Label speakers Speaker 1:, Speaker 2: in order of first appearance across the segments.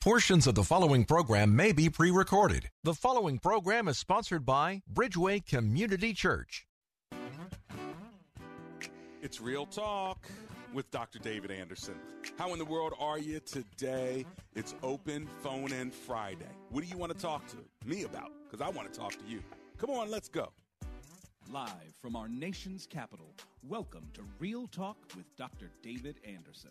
Speaker 1: Portions of the following program may be pre recorded. The following program is sponsored by Bridgeway Community Church.
Speaker 2: It's Real Talk with Dr. David Anderson. How in the world are you today? It's Open Phone In Friday. What do you want to talk to me about? Because I want to talk to you. Come on, let's go.
Speaker 3: Live from our nation's capital, welcome to Real Talk with Dr. David Anderson.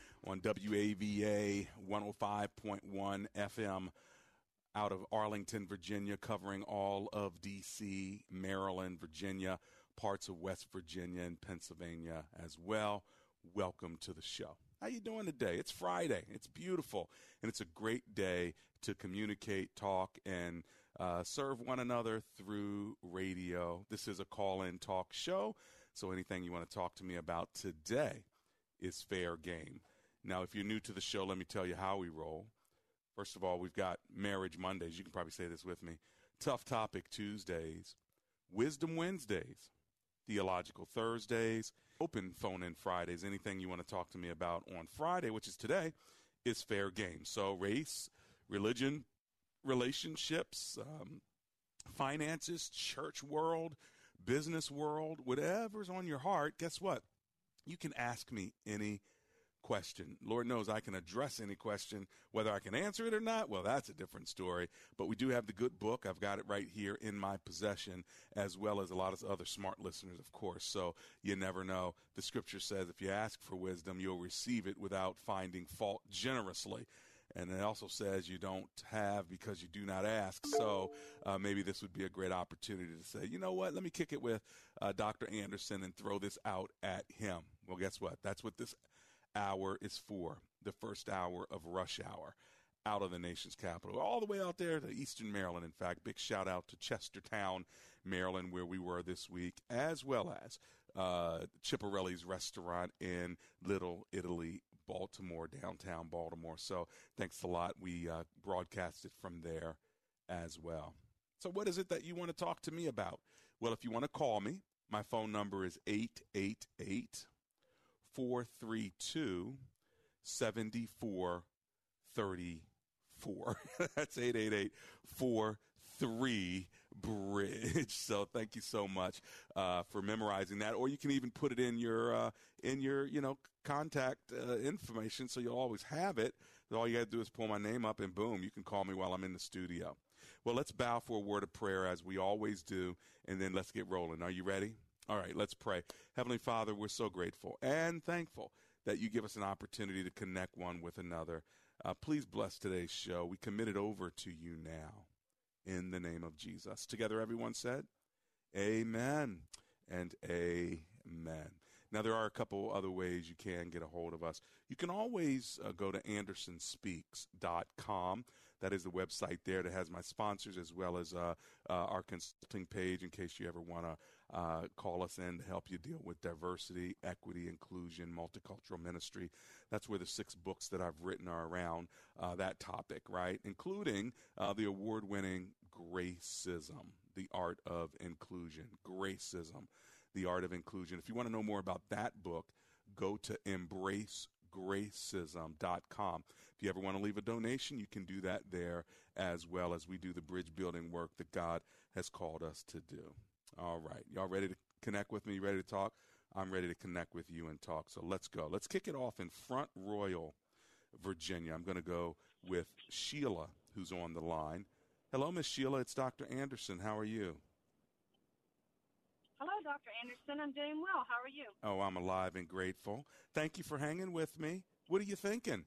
Speaker 2: on WAVA 105.1 FM out of Arlington, Virginia, covering all of DC, Maryland, Virginia, parts of West Virginia and Pennsylvania as well. Welcome to the show. How you doing today? It's Friday. It's beautiful, and it's a great day to communicate, talk, and uh, serve one another through radio. This is a call-in talk show, so anything you want to talk to me about today is fair game. Now, if you're new to the show, let me tell you how we roll. First of all, we've got Marriage Mondays. You can probably say this with me. Tough Topic Tuesdays, Wisdom Wednesdays, Theological Thursdays, Open Phone In Fridays. Anything you want to talk to me about on Friday, which is today, is fair game. So, race, religion, relationships, um, finances, church world, business world, whatever's on your heart, guess what? You can ask me any question. Lord knows I can address any question. Whether I can answer it or not, well, that's a different story. But we do have the good book. I've got it right here in my possession, as well as a lot of other smart listeners, of course. So you never know. The scripture says if you ask for wisdom, you'll receive it without finding fault generously. And it also says you don't have because you do not ask. So uh, maybe this would be a great opportunity to say, you know what, let me kick it with uh, Dr. Anderson and throw this out at him. Well, guess what? That's what this hour is for the first hour of rush hour out of the nation's capital, all the way out there to eastern Maryland. In fact, big shout out to Chestertown, Maryland, where we were this week, as well as uh, Chiapparelli's restaurant in Little Italy, Baltimore, downtown Baltimore. So thanks a lot. We uh, broadcasted from there as well. So, what is it that you want to talk to me about? Well, if you want to call me, my phone number is 888 432 7434. That's 888 43 bridge. So thank you so much uh, for memorizing that. Or you can even put it in your uh, in your you know contact uh, information so you'll always have it. All you got to do is pull my name up and boom you can call me while i'm in the studio. Well let's bow for a word of prayer as we always do and then let's get rolling. Are you ready all right, let's pray. Heavenly Father, we're so grateful and thankful that you give us an opportunity to connect one with another. Uh, please bless today's show. We commit it over to you now in the name of Jesus. Together, everyone said, Amen and Amen. Now, there are a couple other ways you can get a hold of us. You can always uh, go to andersonspeaks.com. That is the website there that has my sponsors as well as uh, uh, our consulting page in case you ever want to uh, call us in to help you deal with diversity, equity, inclusion, multicultural ministry. That's where the six books that I've written are around uh, that topic, right? Including uh, the award winning Gracism, the art of inclusion. Gracism, the art of inclusion. If you want to know more about that book, go to embracegracism.com. If you ever want to leave a donation, you can do that there as well as we do the bridge building work that God has called us to do. All right. Y'all ready to connect with me? Ready to talk? I'm ready to connect with you and talk. So let's go. Let's kick it off in Front Royal, Virginia. I'm going to go with Sheila, who's on the line. Hello, Miss Sheila. It's Dr. Anderson. How are you?
Speaker 4: Hello, Dr. Anderson. I'm doing well. How are you?
Speaker 2: Oh, I'm alive and grateful. Thank you for hanging with me. What are you thinking?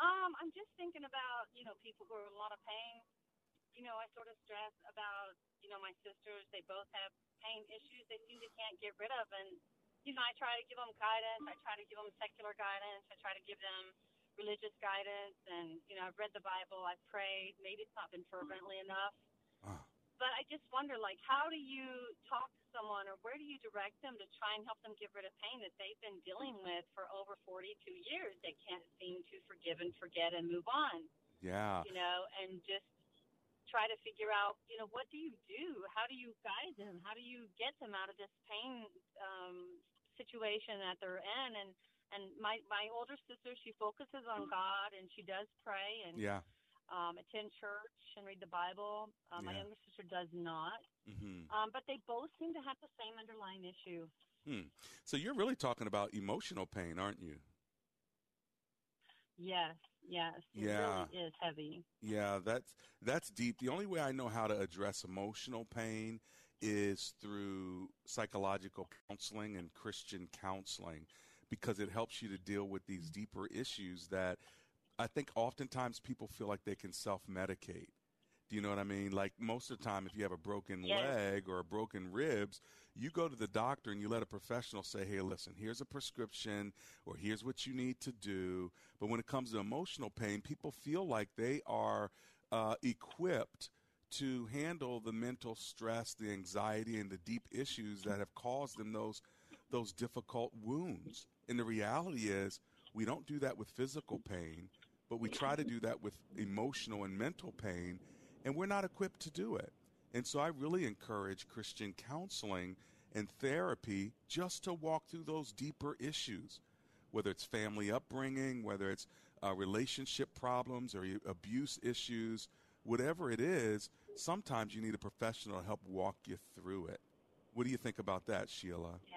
Speaker 4: Um, I'm just thinking about, you know, people who are in a lot of pain. You know, I sort of stress about, you know, my sisters. They both have pain issues they seem to can't get rid of. And, you know, I try to give them guidance. I try to give them secular guidance. I try to give them religious guidance. And, you know, I've read the Bible. I've prayed. Maybe it's not been fervently enough.
Speaker 2: Ah
Speaker 4: but I just wonder, like, how do you talk to someone, or where do you direct them to try and help them get rid of pain that they've been dealing with for over 42 years? They can't seem to forgive and forget and move on.
Speaker 2: Yeah.
Speaker 4: You know, and just try to figure out, you know, what do you do? How do you guide them? How do you get them out of this pain um, situation that they're in? And and my my older sister, she focuses on God and she does pray and
Speaker 2: yeah
Speaker 4: um, attend church and read the Bible. Um,
Speaker 2: yeah.
Speaker 4: My younger sister does not.
Speaker 2: Mm-hmm.
Speaker 4: Um, but they both seem to have the same underlying issue.
Speaker 2: Hmm. So you're really talking about emotional pain, aren't you?
Speaker 4: Yes, yes. It
Speaker 2: yeah.
Speaker 4: really is heavy.
Speaker 2: Yeah, that's that's deep. The only way I know how to address emotional pain is through psychological counseling and Christian counseling because it helps you to deal with these deeper issues that I think oftentimes people feel like they can self medicate. Do you know what I mean? Like most of the time, if you have a broken
Speaker 4: yes.
Speaker 2: leg or a broken ribs, you go to the doctor and you let a professional say, hey, listen, here's a prescription or here's what you need to do. But when it comes to emotional pain, people feel like they are uh, equipped to handle the mental stress, the anxiety, and the deep issues that have caused them those, those difficult wounds. And the reality is, we don't do that with physical pain but we try to do that with emotional and mental pain, and we're not equipped to do it. And so I really encourage Christian counseling and therapy just to walk through those deeper issues, whether it's family upbringing, whether it's uh, relationship problems or abuse issues, whatever it is, sometimes you need a professional to help walk you through it. What do you think about that, Sheila?
Speaker 4: Yeah.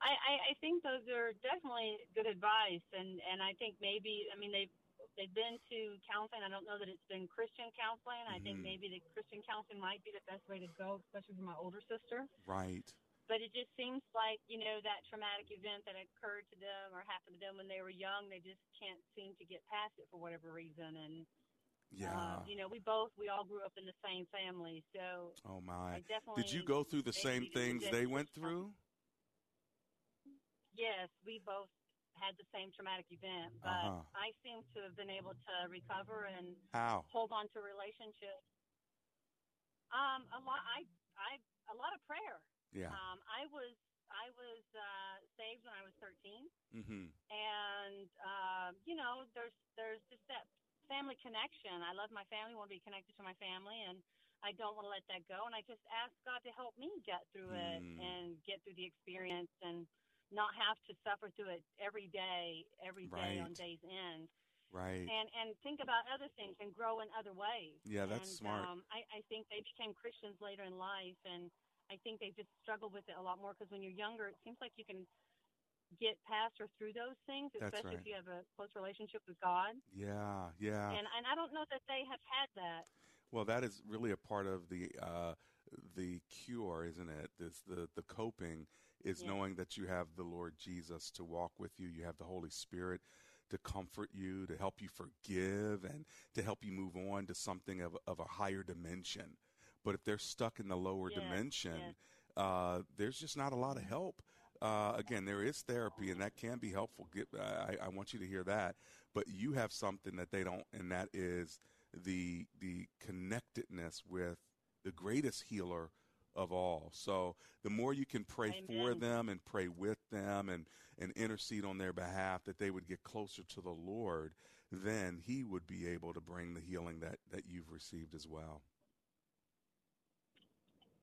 Speaker 4: I, I, I think those are definitely good advice, and and I think maybe I mean they've they've been to counseling. I don't know that it's been Christian counseling. I mm-hmm. think maybe the Christian counseling might be the best way to go, especially for my older sister.
Speaker 2: Right.
Speaker 4: But it just seems like you know that traumatic event that occurred to them or happened to them when they were young. They just can't seem to get past it for whatever reason, and
Speaker 2: yeah.
Speaker 4: Uh, you know, we both we all grew up in the same family, so.
Speaker 2: Oh my!
Speaker 4: Definitely
Speaker 2: Did you go through the same things they went through?
Speaker 4: yes, we both had the same traumatic event, but
Speaker 2: uh-huh.
Speaker 4: I seem to have been able to recover and
Speaker 2: How?
Speaker 4: hold on to relationships. Um, a lot. I, I, a lot of prayer.
Speaker 2: Yeah.
Speaker 4: Um, I was, I was uh, saved when I was 13,
Speaker 2: mm-hmm.
Speaker 4: and uh, you know, there's, there's just that family connection. I love my family. Want to be connected to my family, and I don't want to let that go. And I just ask God to help me get through
Speaker 2: mm.
Speaker 4: it and get through the experience and not have to suffer through it every day, every day
Speaker 2: right.
Speaker 4: on day's end.
Speaker 2: Right.
Speaker 4: And and think about other things and grow in other ways.
Speaker 2: Yeah, that's
Speaker 4: and,
Speaker 2: smart.
Speaker 4: Um, I, I think they became Christians later in life, and I think they just struggled with it a lot more because when you're younger, it seems like you can get past or through those things, especially
Speaker 2: right.
Speaker 4: if you have a close relationship with God.
Speaker 2: Yeah, yeah.
Speaker 4: And and I don't know that they have had that.
Speaker 2: Well, that is really a part of the uh, the cure, isn't it? This the the coping is
Speaker 4: yeah.
Speaker 2: knowing that you have the Lord Jesus to walk with you. You have the Holy Spirit to comfort you, to help you forgive, and to help you move on to something of, of a higher dimension. But if they're stuck in the lower
Speaker 4: yes.
Speaker 2: dimension,
Speaker 4: yes.
Speaker 2: uh, there's just not a lot of help. Uh, again, there is therapy, and that can be helpful. Get, I, I want you to hear that. But you have something that they don't, and that is the the connectedness with the greatest healer of all. So the more you can pray
Speaker 4: Amen.
Speaker 2: for them and pray with them and, and intercede on their behalf that they would get closer to the Lord, then he would be able to bring the healing that, that you've received as well.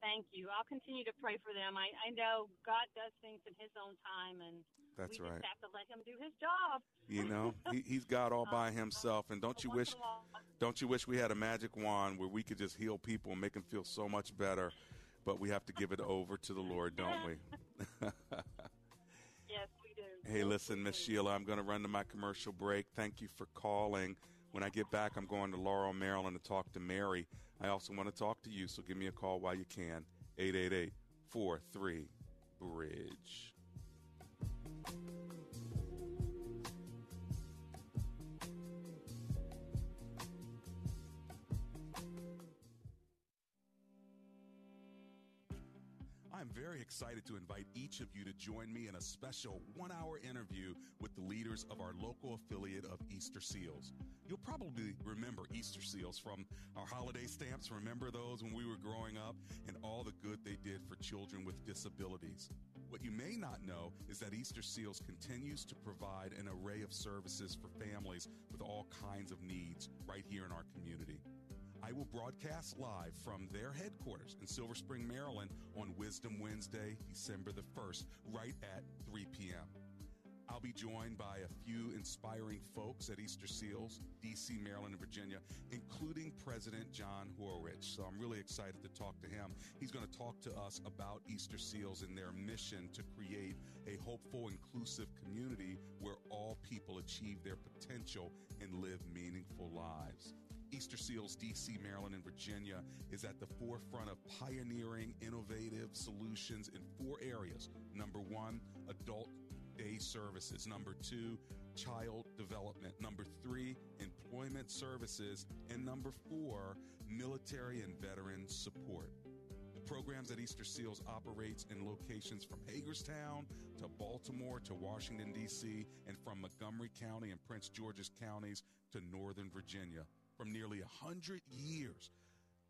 Speaker 4: Thank you. I'll continue to pray for them. I, I know God does things in his own time and
Speaker 2: That's
Speaker 4: we
Speaker 2: right.
Speaker 4: just have to let him do his job.
Speaker 2: You know, he, he's God all by himself. And don't you wish, don't you wish we had a magic wand where we could just heal people and make them feel so much better? But we have to give it over to the Lord, don't we?
Speaker 4: yes, we do.
Speaker 2: Hey, listen, Miss Sheila, I'm going to run to my commercial break. Thank you for calling. When I get back, I'm going to Laurel, Maryland to talk to Mary. I also want to talk to you, so give me a call while you can. 888 43 Bridge. I'm very excited to invite each of you to join me in a special one hour interview with the leaders of our local affiliate of Easter Seals. You'll probably remember Easter Seals from our holiday stamps. Remember those when we were growing up and all the good they did for children with disabilities. What you may not know is that Easter Seals continues to provide an array of services for families with all kinds of needs right here in our community. I will broadcast live from their headquarters in Silver Spring, Maryland on Wisdom Wednesday, December the 1st, right at 3 p.m. I'll be joined by a few inspiring folks at Easter Seals, DC, Maryland, and Virginia, including President John Horwich. So I'm really excited to talk to him. He's going to talk to us about Easter Seals and their mission to create a hopeful, inclusive community where all people achieve their potential and live meaningful lives. Easter Seals DC, Maryland, and Virginia is at the forefront of pioneering innovative solutions in four areas. Number one, adult day services. Number two, child development. Number three, employment services. And number four, military and veteran support. The programs that Easter Seals operates in locations from Hagerstown to Baltimore to Washington, D.C., and from Montgomery County and Prince George's counties to Northern Virginia from nearly 100 years.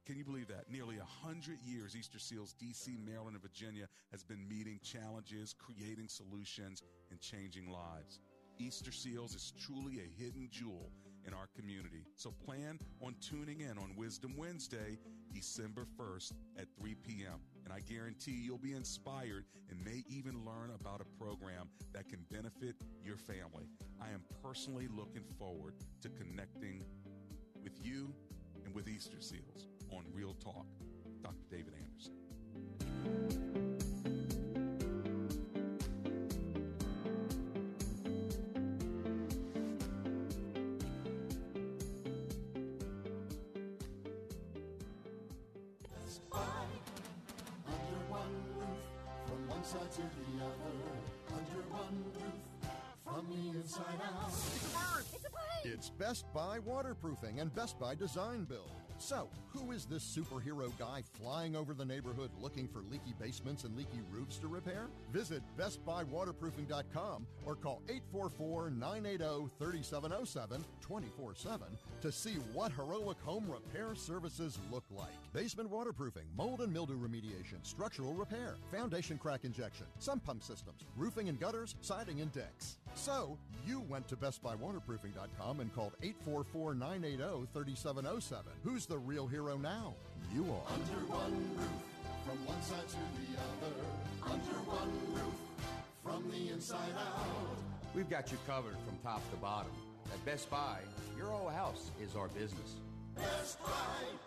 Speaker 2: Can you believe that? Nearly 100 years, Easter Seals, D.C., Maryland, and Virginia has been meeting challenges, creating solutions, and changing lives. Easter Seals is truly a hidden jewel in our community. So plan on tuning in on Wisdom Wednesday, December 1st at 3 p.m. And I guarantee you'll be inspired and may even learn about a program that can benefit your family. I am personally looking forward to connecting with you and with Easter Seals on Real Talk. Dr. David Anderson.
Speaker 5: Best Buy, under one roof, from one side to the other, under one roof, from the inside out. It's a bird! It's
Speaker 6: Best Buy Waterproofing and Best Buy Design Build. So, who is this superhero guy flying over the neighborhood looking for leaky basements and leaky roofs to repair? Visit BestBuyWaterproofing.com or call 844 980 3707 24 7 to see what heroic home repair services look like. Basement waterproofing, mold and mildew remediation, structural repair, foundation crack injection, sump pump systems, roofing and gutters, siding and decks. So, you went to BestBuyWaterproofing.com and called 844 980 3707. Who's the real hero now? You are.
Speaker 5: Under one roof, from one side to the other, under one roof, from the inside out.
Speaker 7: We've got you covered from top to bottom. At Best Buy, your whole house is our business.
Speaker 5: Best Buy.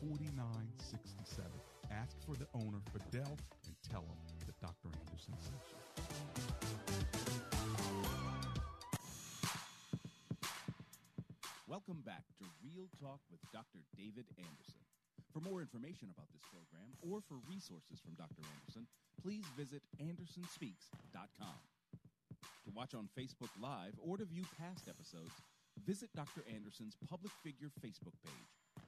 Speaker 2: 4967. Ask for the owner, Fidel, and tell him that Dr. Anderson sent you.
Speaker 3: Welcome back to Real Talk with Dr. David Anderson. For more information about this program or for resources from Dr. Anderson, please visit AndersonSpeaks.com. To watch on Facebook Live or to view past episodes, visit Dr. Anderson's public figure Facebook page.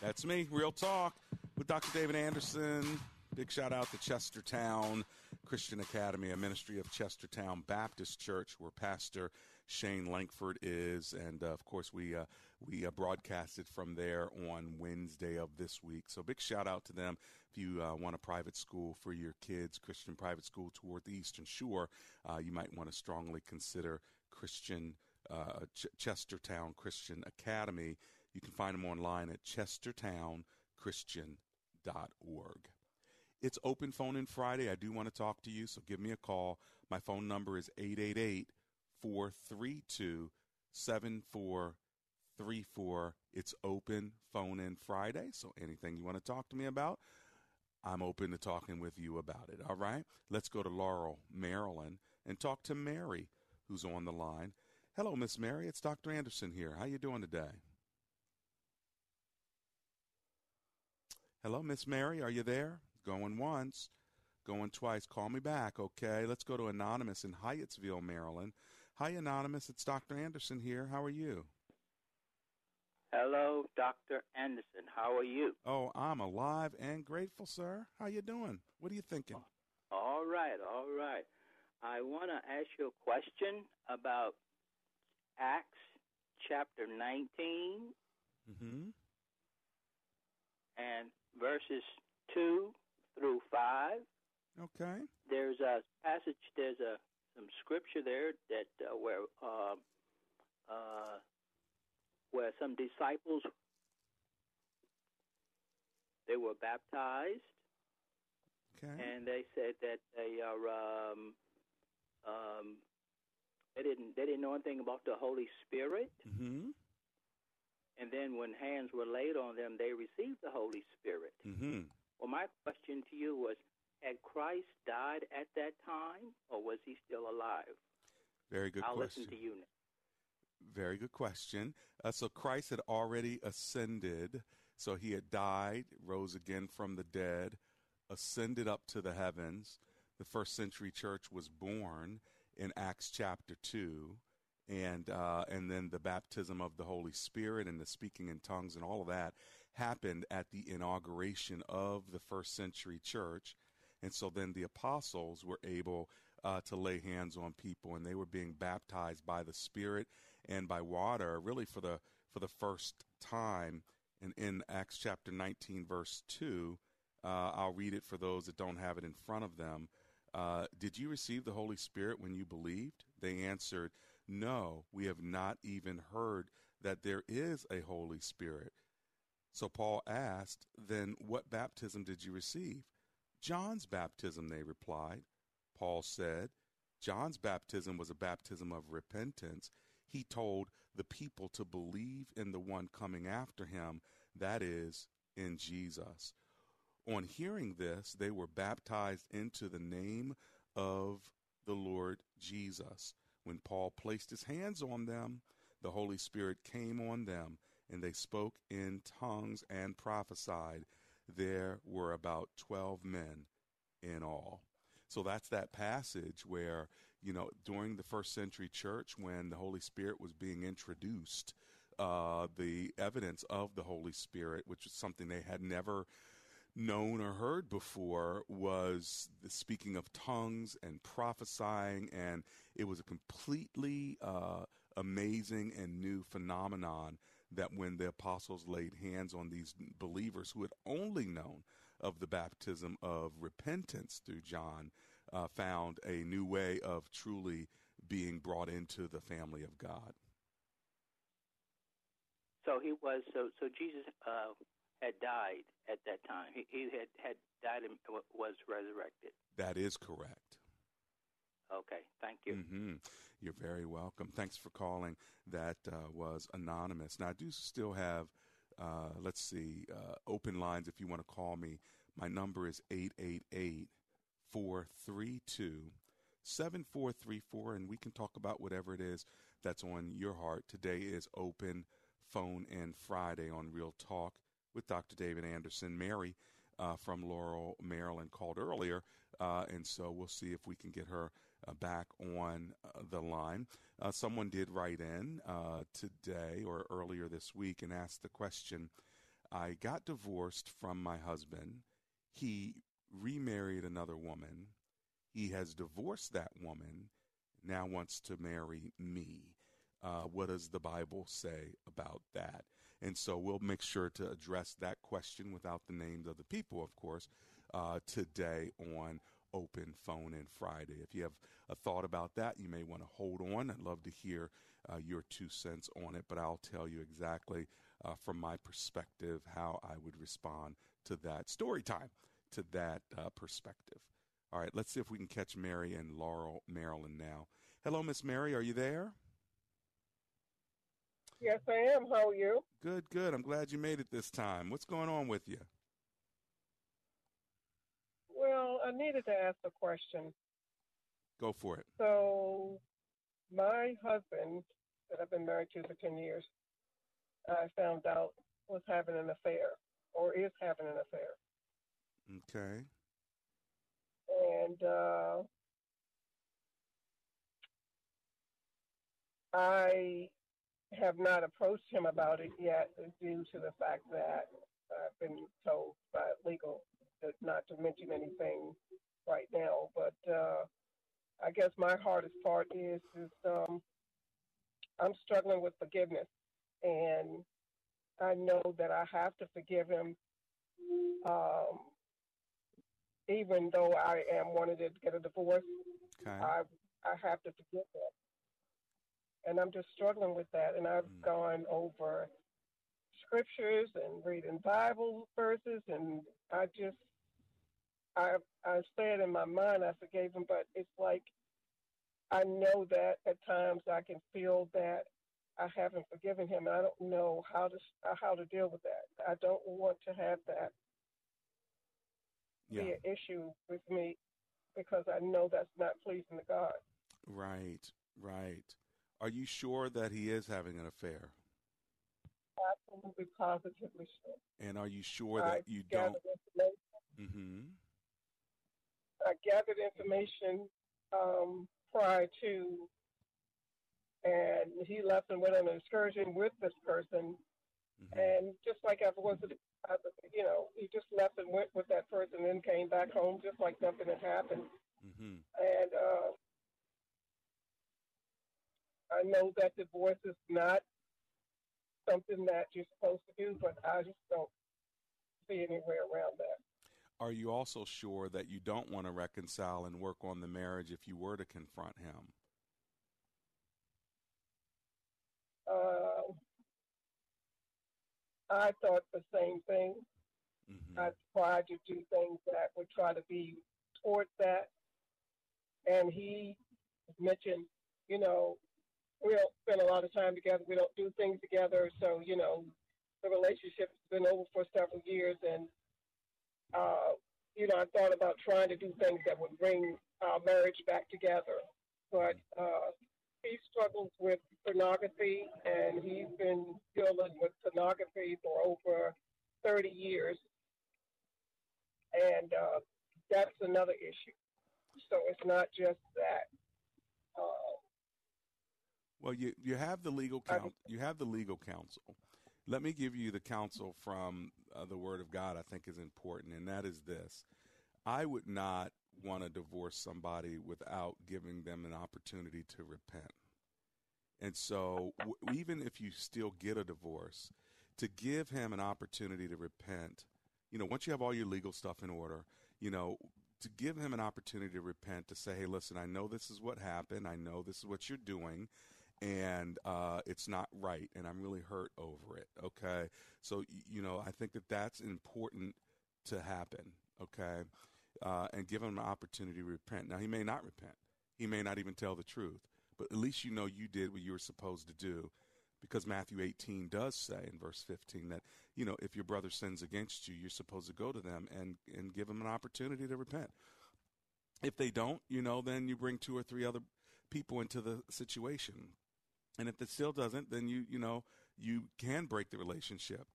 Speaker 2: That's me, Real Talk with Dr. David Anderson. Big shout out to Chestertown Christian Academy, a ministry of Chestertown Baptist Church, where Pastor Shane Lankford is, and uh, of course we uh, we uh, broadcasted from there on Wednesday of this week. So big shout out to them. If you uh, want a private school for your kids, Christian private school toward the Eastern Shore, uh, you might want to strongly consider Christian uh, Ch- Chestertown Christian Academy. You can find them online at chestertownchristian.org. It's open phone in Friday. I do want to talk to you, so give me a call. My phone number is 888 432 7434. It's open phone in Friday, so anything you want to talk to me about, I'm open to talking with you about it. All right? Let's go to Laurel, Maryland, and talk to Mary, who's on the line. Hello, Miss Mary. It's Dr. Anderson here. How you doing today? Hello, Miss Mary. Are you there? Going once, going twice. Call me back, okay? Let's go to Anonymous in Hyattsville, Maryland. Hi, Anonymous. It's Dr. Anderson here. How are you?
Speaker 8: Hello, Dr. Anderson. How are you?
Speaker 2: Oh, I'm alive and grateful, sir. How you doing? What are you thinking?
Speaker 8: All right, all right. I want to ask you a question about Acts chapter 19
Speaker 2: Mm-hmm.
Speaker 8: and verses 2 through 5.
Speaker 2: Okay.
Speaker 8: There's a passage, there's a some scripture there that uh, where uh, uh, where some disciples they were baptized
Speaker 2: Okay.
Speaker 8: and they said that they are um, um, they didn't they didn't know anything about the Holy Spirit,
Speaker 2: Mm-hmm.
Speaker 8: And then when hands were laid on them, they received the Holy Spirit.
Speaker 2: Mm-hmm.
Speaker 8: Well, my question to you was: Had Christ died at that time, or was he still alive?
Speaker 2: Very good question.
Speaker 8: I'll
Speaker 2: question.
Speaker 8: listen to you. Now.
Speaker 2: Very good question. Uh, so Christ had already ascended. So he had died, rose again from the dead, ascended up to the heavens. The first century church was born in Acts chapter 2. And, uh, and then the baptism of the Holy Spirit and the speaking in tongues and all of that happened at the inauguration of the first century church. And so then the apostles were able uh, to lay hands on people, and they were being baptized by the Spirit and by water, really for the for the first time. And in Acts chapter 19, verse 2, uh, I'll read it for those that don't have it in front of them. Uh, Did you receive the Holy Spirit when you believed? They answered, No, we have not even heard that there is a Holy Spirit. So Paul asked, Then what baptism did you receive? John's baptism, they replied. Paul said, John's baptism was a baptism of repentance. He told the people to believe in the one coming after him, that is, in Jesus. On hearing this, they were baptized into the name of the Lord Jesus. When Paul placed his hands on them, the Holy Spirit came on them, and they spoke in tongues and prophesied. There were about 12 men in all. So that's that passage where, you know, during the first century church, when the Holy Spirit was being introduced, uh, the evidence of the Holy Spirit, which is something they had never known or heard before, was the speaking of tongues and prophesying, and it was a completely uh, amazing and new phenomenon that when the apostles laid hands on these believers who had only known of the baptism of repentance through John, uh, found a new way of truly being brought into the family of God.
Speaker 8: So he was so so Jesus uh, had died at that time. He, he had had died and w- was resurrected.
Speaker 2: That is correct.
Speaker 8: Okay, thank you.
Speaker 2: hmm You're very welcome. Thanks for calling. That uh, was anonymous. Now, I do still have, uh, let's see, uh, open lines if you want to call me. My number is 888 432 7434, and we can talk about whatever it is that's on your heart. Today is open phone in Friday on Real Talk with Dr. David Anderson. Mary uh, from Laurel, Maryland called earlier Uh, and so we'll see if we can get her uh, back on uh, the line. Uh, someone did write in uh, today or earlier this week and asked the question I got divorced from my husband. He remarried another woman. He has divorced that woman, now wants to marry me. What does the Bible say about that? And so we'll make sure to address that question without the names of the people, of course, uh, today on Open Phone and Friday. If you have a thought about that, you may want to hold on. I'd love to hear uh, your two cents on it, but I'll tell you exactly uh, from my perspective how I would respond to that story time, to that uh, perspective. All right, let's see if we can catch Mary in Laurel, Maryland now. Hello, Miss Mary, are you there?
Speaker 9: Yes, I am. How are you?
Speaker 2: Good, good. I'm glad you made it this time. What's going on with you?
Speaker 9: Well, I needed to ask a question.
Speaker 2: Go for it.
Speaker 9: So, my husband, that I've been married to for 10 years, I found out was having an affair or is having an affair.
Speaker 2: Okay.
Speaker 9: And uh, I have not approached him about it yet due to the fact that I've been told by legal not to mention anything right now. But uh, I guess my hardest part is is um, I'm struggling with forgiveness, and I know that I have to forgive him, um, even though I am wanting to get a divorce.
Speaker 2: Okay.
Speaker 9: I I have to forgive him and I'm just struggling with that. And I've
Speaker 2: Mm.
Speaker 9: gone over scriptures and reading Bible verses, and I just, I, I said in my mind I forgave him, but it's like I know that at times I can feel that I haven't forgiven him, and I don't know how to how to deal with that. I don't want to have that
Speaker 2: Yeah.
Speaker 9: be an issue with me because I know that's not pleasing to God.
Speaker 2: Right, right. Are you sure that he is having an affair?
Speaker 9: Absolutely, positively sure.
Speaker 2: And are you sure
Speaker 9: I
Speaker 2: that you don't? Mm-hmm.
Speaker 9: I gathered information um, prior to, and he left and went on an excursion with this person. And just like I was, you know, he just left and went with that person, and came back home just like nothing had happened.
Speaker 2: Mm-hmm.
Speaker 9: And uh, I know that divorce is not something that you're supposed to do, but I just don't see any way around that.
Speaker 2: Are you also sure that you don't want to reconcile and work on the marriage if you were to confront him?
Speaker 9: Uh, I thought the same thing. I tried to do things that would try to be towards that. And he mentioned, you know, we don't spend a lot of time together. We don't do things together. So, you know, the relationship's been over for several years. And, uh, you know, I thought about trying to do things that would bring our marriage back together. But uh, he struggles with pornography, and he's been dealing with pornography for over 30 years. And uh, that's another issue. So it's not just that.
Speaker 2: Well, you you have the legal counsel. You have the legal counsel. Let me give you the counsel from uh, the Word of God. I think is important, and that is this: I would not want to divorce somebody without giving them an opportunity to repent. And so, w- even if you still get a divorce, to give him an opportunity to repent, you know, once you have all your legal stuff in order, you know, to give him an opportunity to repent, to say, hey, listen, I know this is what happened. I know this is what you're doing, and uh, it's not right, and I'm really hurt over it. Okay. So, you know, I think that that's important to happen. Okay. Uh, and give him an opportunity to repent. Now, he may not repent, he may not even tell the truth, but at least you know you did what you were supposed to do because Matthew 18 does say in verse 15 that, you know, if your brother sins against you, you're supposed to go to them and, and give them an opportunity to repent. If they don't, you know, then you bring two or three other people into the situation. And if it still doesn't, then you, you know, you can break the relationship.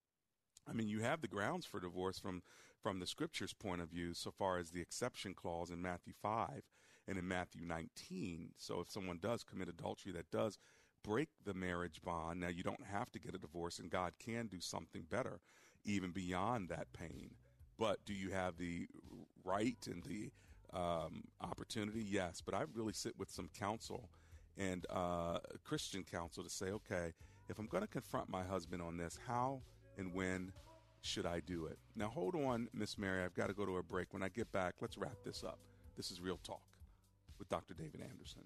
Speaker 2: I mean, you have the grounds for divorce from from the scripture's point of view, so far as the exception clause in Matthew 5 and in Matthew 19. So if someone does commit adultery that does break the marriage bond, now you don't have to get a divorce, and God can do something better, even beyond that pain. But do you have the right and the um, opportunity? Yes. But I really sit with some counsel and uh, Christian counsel to say, okay, if I'm going to confront my husband on this, how and when should I do it? Now, hold on, Miss Mary. I've got to go to a break. When I get back, let's wrap this up. This is Real Talk with Dr. David Anderson.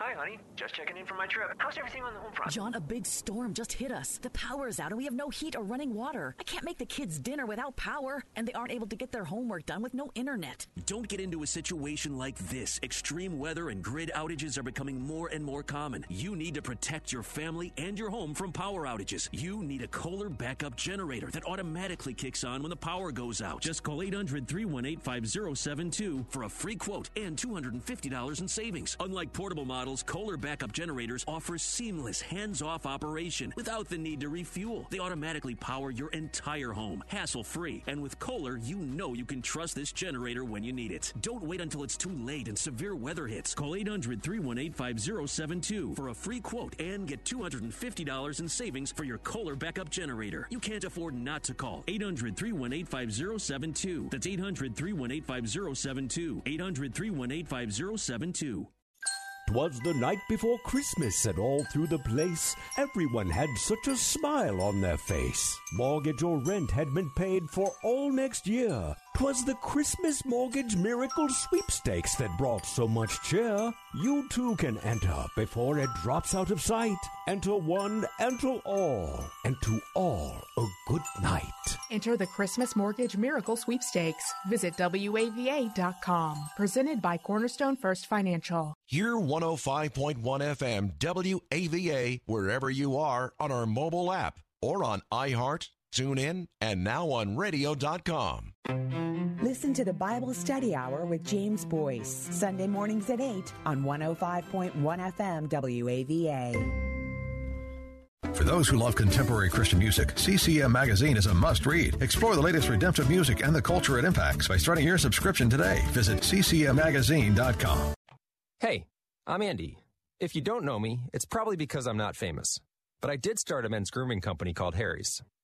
Speaker 10: Hi, honey. Just checking in for my trip. How's everything on the home front?
Speaker 11: John, a big storm just hit us. The power's out and we have no heat or running water. I can't make the kids dinner without power, and they aren't able to get their homework done with no internet.
Speaker 12: Don't get into a situation like this. Extreme weather and grid outages are becoming more and more common. You need to protect your family and your home from power outages. You need a Kohler backup generator that automatically kicks on when the power goes out. Just call 800 318 5072 for a free quote and $250 in savings. Unlike portable models, Kohler backup generators offer seamless hands-off operation without the need to refuel. They automatically power your entire home, hassle-free. And with Kohler, you know you can trust this generator when you need it. Don't wait until it's too late and severe weather hits. Call 800-318-5072 for a free quote and get $250 in savings for your Kohler backup generator. You can't afford not to call. 800-318-5072. That's 800-318-5072. 800-318-5072.
Speaker 13: Twas the night before Christmas, and all through the place, everyone had such a smile on their face. Mortgage or rent had been paid for all next year. Twas the Christmas Mortgage Miracle Sweepstakes that brought so much cheer. You too can enter before it drops out of sight. Enter one, enter all, and to all a good night.
Speaker 14: Enter the Christmas Mortgage Miracle Sweepstakes. Visit WAVA.com. Presented by Cornerstone First Financial.
Speaker 1: Hear 105.1 FM WAVA wherever you are on our mobile app or on iHeart, TuneIn, and now on radio.com.
Speaker 15: Listen to the Bible Study Hour with James Boice, Sunday mornings at 8 on 105.1 FM WAVA.
Speaker 16: For those who love contemporary Christian music, CCM Magazine is a must read. Explore the latest redemptive music and the culture it impacts by starting your subscription today. Visit ccmmagazine.com.
Speaker 17: Hey, I'm Andy. If you don't know me, it's probably because I'm not famous. But I did start a men's grooming company called Harry's.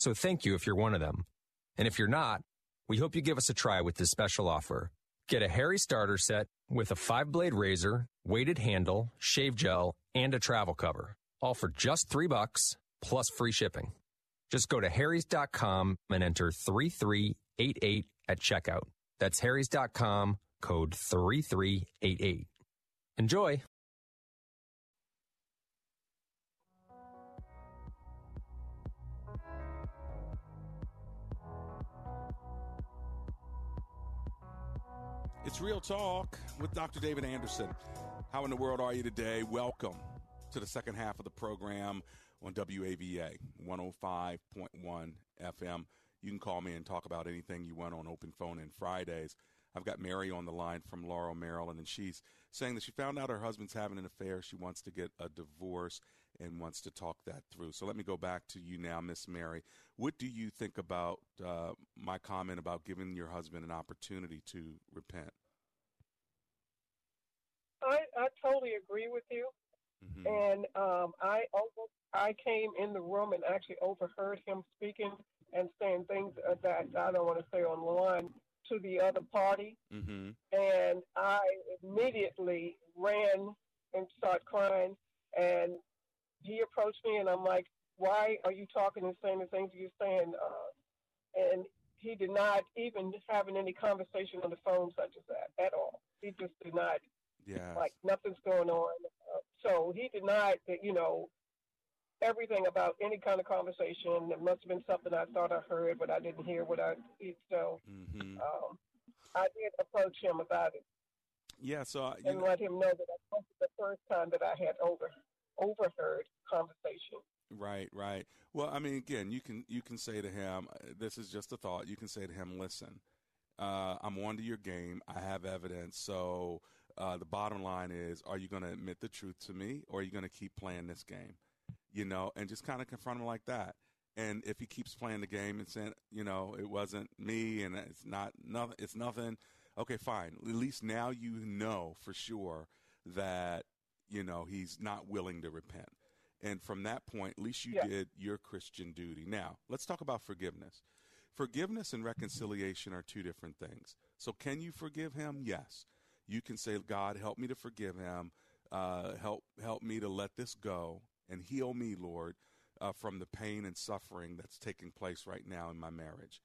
Speaker 17: so thank you if you're one of them. And if you're not, we hope you give us a try with this special offer. Get a Harry starter set with a five blade razor, weighted handle, shave gel, and a travel cover, all for just three bucks plus free shipping. Just go to harrys.com and enter 3388 at checkout. That's harrys.com, code 3388. Enjoy!
Speaker 2: It's Real Talk with Dr. David Anderson. How in the world are you today? Welcome to the second half of the program on WAVA 105.1 FM. You can call me and talk about anything you want on open phone in Fridays. I've got Mary on the line from Laurel, Maryland, and she's saying that she found out her husband's having an affair. She wants to get a divorce and wants to talk that through. So let me go back to you now, Miss Mary. What do you think about uh, my comment about giving your husband an opportunity to repent?
Speaker 9: Totally agree with you.
Speaker 2: Mm-hmm.
Speaker 9: And um, I over, I came in the room and actually overheard him speaking and saying things uh, that I don't want to say on the line to the other party.
Speaker 2: Mm-hmm.
Speaker 9: And I immediately ran and started crying. And he approached me, and I'm like, "Why are you talking and saying the things you're saying?" Uh, and he did not even having any conversation on the phone such as that at all. He just did not
Speaker 2: Yeah.
Speaker 9: like nothing's going on. Uh, so he denied that, you know, everything about any kind of conversation. It must have been something I thought I heard, but I didn't hear what I did. so.
Speaker 2: Mm-hmm.
Speaker 9: Um, I did approach him about it
Speaker 2: Yeah, so uh, you
Speaker 9: and
Speaker 2: know,
Speaker 9: let him know that that wasn't the first time that I had over overheard conversation.
Speaker 2: Right, right. Well, I mean, again, you can you can say to him, uh, "This is just a thought." You can say to him, "Listen, uh, I'm on to your game. I have evidence. So uh, the bottom line is, are you going to admit the truth to me, or are you going to keep playing this game? You know, and just kind of confront him like that. And if he keeps playing the game and saying, you know, it wasn't me and it's not nothing, it's nothing. Okay, fine. At least now you know for sure that you know he's not willing to repent. And from that point, at least you
Speaker 9: Yeah.
Speaker 2: did your Christian duty. Now, let's talk about forgiveness. Forgiveness and reconciliation are two different things. So, can you forgive him? Yes. You can say, God, help me to forgive him. Uh, help, help me to let this go and heal me, Lord, uh, from the pain and suffering that's taking place right now in my marriage.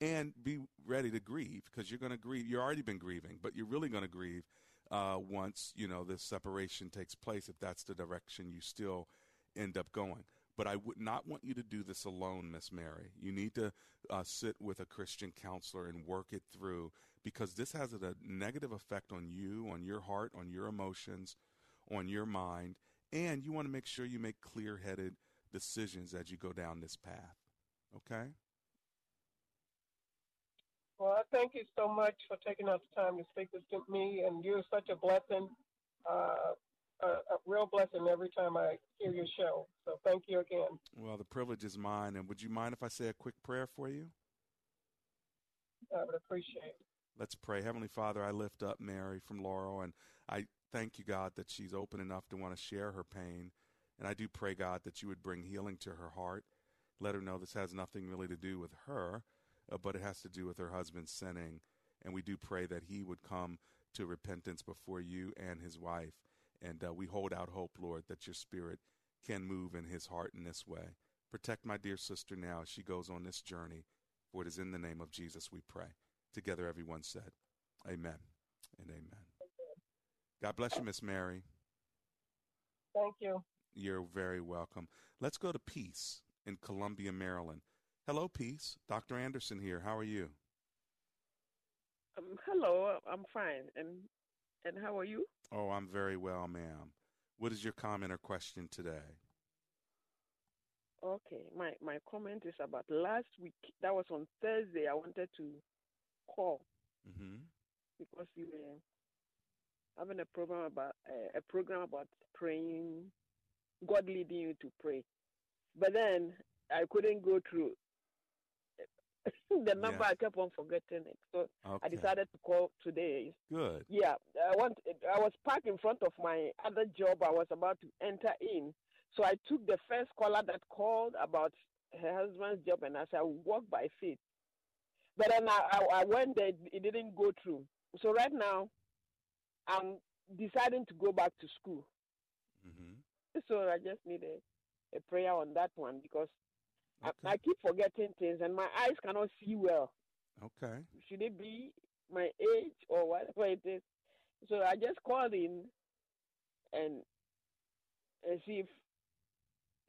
Speaker 2: And be ready to grieve because you're going to grieve. You've already been grieving, but you're really going to grieve uh, once you know this separation takes place. If that's the direction you still end up going. But I would not want you to do this alone, Miss Mary. You need to uh, sit with a Christian counselor and work it through because this has a negative effect on you, on your heart, on your emotions, on your mind, and you want to make sure you make clear headed decisions as you go down this path. Okay?
Speaker 9: Well, I thank you so much for taking out the time to speak with me, and you're such a blessing, uh, a, a real blessing every time I hear your show. So thank you again.
Speaker 2: Well, the privilege is mine. And would you mind if I say a quick prayer for you?
Speaker 9: I would appreciate it.
Speaker 2: Let's pray. Heavenly Father, I lift up Mary from Laurel, and I thank you, God, that she's open enough to want to share her pain. And I do pray, God, that you would bring healing to her heart. Let her know this has nothing really to do with her, uh, but it has to do with her husband sinning. And we do pray that he would come to repentance before you and his wife. And uh, we hold out hope, Lord, that your spirit can move in his heart in this way. Protect my dear sister now as she goes on this journey. For it is in the name of Jesus we pray. Together, everyone said, Amen and amen. God bless you, Miss Mary.
Speaker 9: Thank you.
Speaker 2: You're very welcome. Let's go to Peace in Columbia, Maryland. Hello, Peace. Dr. Anderson here. How are you?
Speaker 18: Um, hello, I'm fine. And and how are you?
Speaker 2: Oh, I'm very well, ma'am. What is your comment or question today?
Speaker 18: Okay, my my comment is about last week. That was on Thursday. I wanted to call
Speaker 2: Mm-hmm.
Speaker 18: because you were having a program about uh, a program about praying, God leading you to pray. But then I couldn't go through the number.
Speaker 2: Yeah.
Speaker 18: I kept on forgetting it, so I decided to call today.
Speaker 2: Good.
Speaker 18: Yeah, I want. I was parked in front of my other job. I was about to enter in, so I took the first caller that called about her husband's job, and I said, I walk by faith. But then I, I, I went there; it didn't go through. So right now, I'm deciding to go back to school.
Speaker 2: Mm-hmm.
Speaker 18: So I just need a, a prayer on that one because I, I keep forgetting things, and my eyes cannot see well.
Speaker 2: Okay.
Speaker 18: Should it be my age or whatever it is? So I just called in and and see if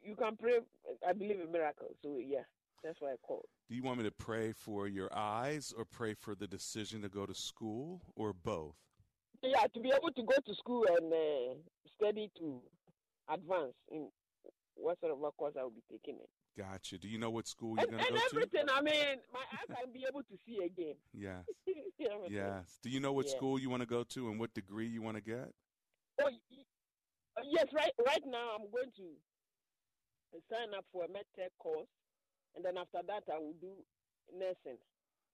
Speaker 18: you can pray. I believe in miracles. So yeah, that's why I called.
Speaker 2: Do you want me to pray for your eyes or pray for the decision to go to school or both?
Speaker 18: Yeah, to be able to go to school and uh, study to advance in what sort of a course I will be taking it.
Speaker 2: Gotcha. Do you know what school you're going to go to?
Speaker 18: And everything. I mean, my eyes can be able to see again.
Speaker 2: Yes. Yes. Do you know what
Speaker 18: Yeah.
Speaker 2: school you want to go to and what degree you want to get?
Speaker 18: Oh, uh, yes, right. Right now, I'm going to sign up for a medtech course, and then after that, I will do nursing.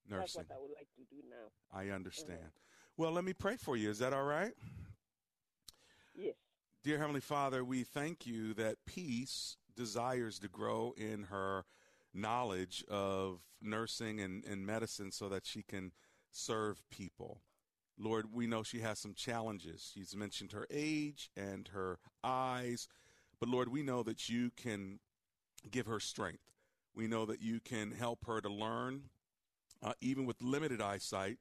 Speaker 18: That's
Speaker 2: Nursing.
Speaker 18: what I would like to do now.
Speaker 2: I uh-huh. understand. Well, let me pray for you. Is that all right?
Speaker 18: Yes.
Speaker 2: Dear Heavenly Father, we thank you that peace desires to grow in her knowledge of nursing and, and medicine so that she can serve people. Lord, we know she has some challenges. She's mentioned her age and her eyes, but Lord, we know that you can give her strength. We know that you can help her to learn, uh, even with limited eyesight,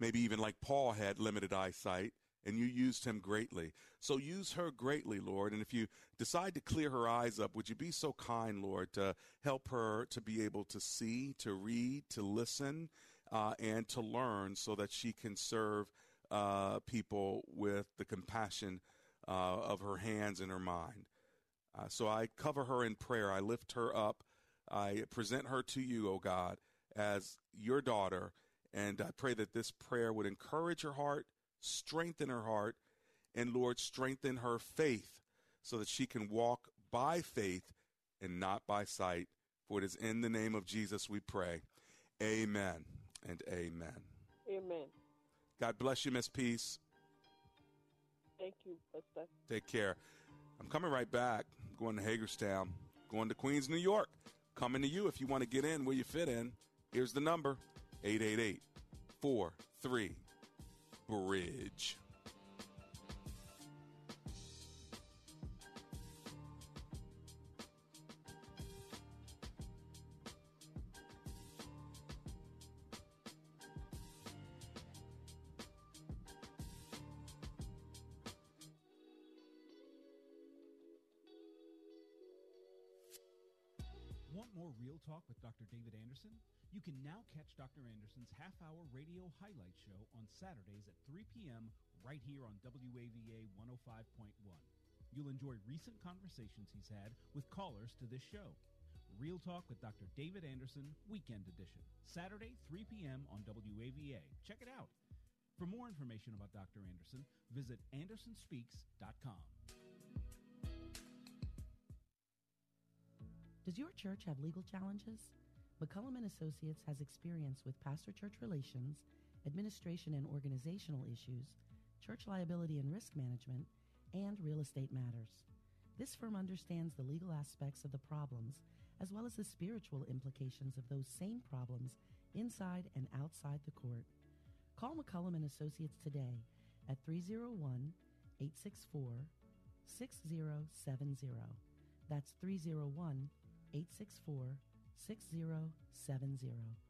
Speaker 2: maybe even like Paul had limited eyesight, and you used him greatly. So use her greatly, Lord. And if you decide to clear her eyes up, would you be so kind, Lord, to help her to be able to see, to read, to listen, uh, and to learn so that she can serve uh, people with the compassion uh, of her hands and her mind. Uh, so I cover her in prayer. I lift her up. I present her to you, O God, as your daughter. And I pray that this prayer would encourage her heart, strengthen her heart, and Lord, strengthen her faith so that she can walk by faith and not by sight. For it is in the name of Jesus we pray. Amen and amen.
Speaker 18: Amen.
Speaker 2: God bless you, Miss Peace.
Speaker 18: Thank you, Pastor.
Speaker 2: Take care. I'm coming right back. I'm going to Hagerstown, going to Queens, New York. Coming to you if you want to get in where you fit in. Here's the number 888 43 Bridge.
Speaker 3: Highlight show on Saturdays at 3 p.m. right here on WAVA 105.1. You'll enjoy recent conversations he's had with callers to this show. Real Talk with Dr. David Anderson, Weekend Edition, Saturday, 3 p.m. on WAVA. Check it out. For more information about Dr. Anderson, visit andersonspeaks.com.
Speaker 19: Does your church have legal challenges? McCullum and Associates has experience with pastor-church relations, administration and organizational issues, church liability and risk management, and real estate matters. This firm understands the legal aspects of the problems as well as the spiritual implications of those same problems inside and outside the court. Call McCullum and Associates today at 301 864 6070. That's 301 864 6070.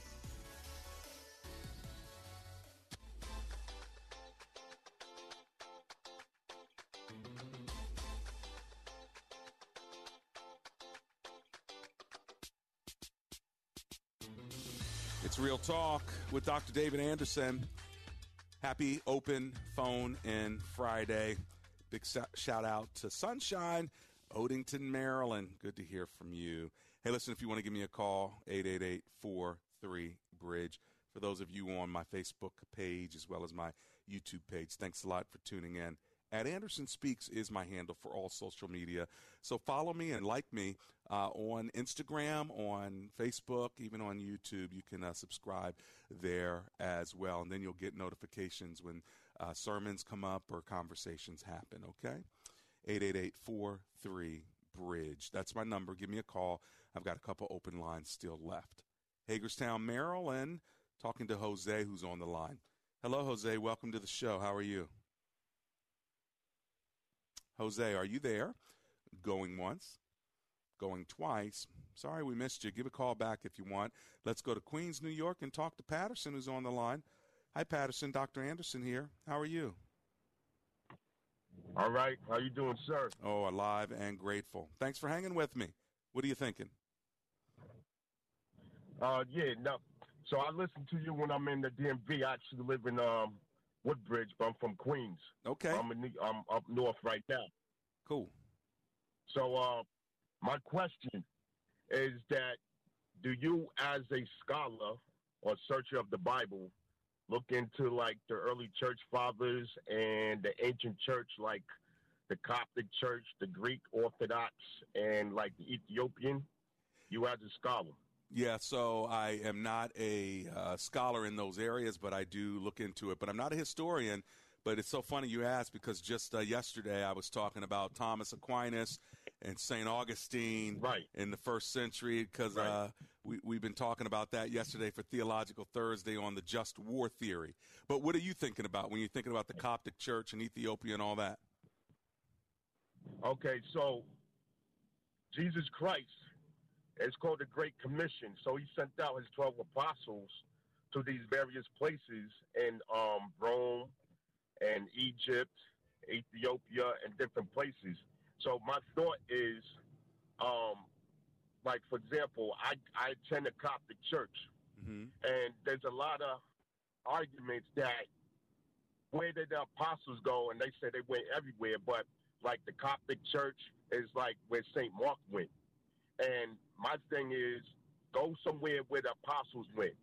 Speaker 2: Talk with Dr. David Anderson. Happy open phone in Friday. Big shout out to Sunshine, Odenton, Maryland. Good to hear from you. Hey, listen, if you want to give me a call, 888 43 Bridge. For those of you on my Facebook page as well as my YouTube page, thanks a lot for tuning in. At Anderson Speaks is my handle for all social media. So follow me and like me uh, on Instagram, on Facebook, even on YouTube. You can uh, subscribe there as well. And then you'll get notifications when uh, sermons come up or conversations happen, okay? 888 43 Bridge. That's my number. Give me a call. I've got a couple open lines still left. Hagerstown, Maryland, talking to Jose, who's on the line. Hello, Jose. Welcome to the show. How are you? Jose, are you there? Going once, going twice. Sorry we missed you. Give a call back if you want. Let's go to Queens, New York, and talk to Patterson, who's on the line. Hi, Patterson. Dr. Anderson here. How are you?
Speaker 20: All right. How you doing, sir?
Speaker 2: Oh, alive and grateful. Thanks for hanging with me. What are you thinking?
Speaker 20: Uh, yeah. No. So I listen to you when I'm in the DMV. I actually live in um, Woodbridge, but I'm from Queens.
Speaker 2: Okay.
Speaker 20: I'm in the, I'm up north right now.
Speaker 2: Cool.
Speaker 20: So uh, my question is that do you, as a scholar or searcher of the Bible, look into like the early church fathers and the ancient church, like the Coptic Church, the Greek Orthodox, and like the Ethiopian? You as a scholar.
Speaker 2: Yeah, so I am not a uh, scholar in those areas, but I do look into it. But I'm not a historian. But it's so funny you ask because just uh, yesterday I was talking about Thomas Aquinas and St. Augustine
Speaker 20: right.
Speaker 2: in the first century because
Speaker 20: right.
Speaker 2: uh, we, we've been talking about that yesterday for Theological Thursday on the just war theory. But what are you thinking about when you're thinking about the Coptic Church and Ethiopia and all that?
Speaker 20: Okay, so Jesus Christ is called the Great Commission. So he sent out his 12 apostles to these various places in um, Rome and Egypt, Ethiopia, and different places. So my thought is, um, like for example, I I attend a Coptic church,
Speaker 2: mm-hmm.
Speaker 20: and there's a lot of arguments that where did the apostles go? And they say they went everywhere, but like the Coptic church is like where Saint Mark went. And my thing is, go somewhere where the apostles went.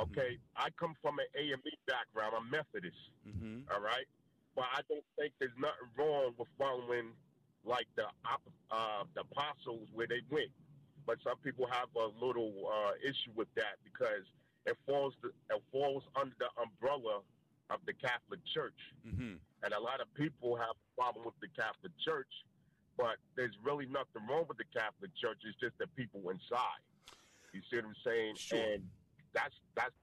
Speaker 20: Okay, mm-hmm. I come from an AME background. I'm Methodist.
Speaker 2: Mm-hmm.
Speaker 20: All right, but I don't think there's nothing wrong with following like the uh, the apostles where they went. But some people have a little uh, issue with that because it falls to, it falls under the umbrella of the Catholic Church,
Speaker 2: mm-hmm.
Speaker 20: and a lot of people have a problem with the Catholic Church. But there's really nothing wrong with the Catholic Church. It's just the people inside. You see what I'm saying?
Speaker 2: Sure.
Speaker 20: And that's that's.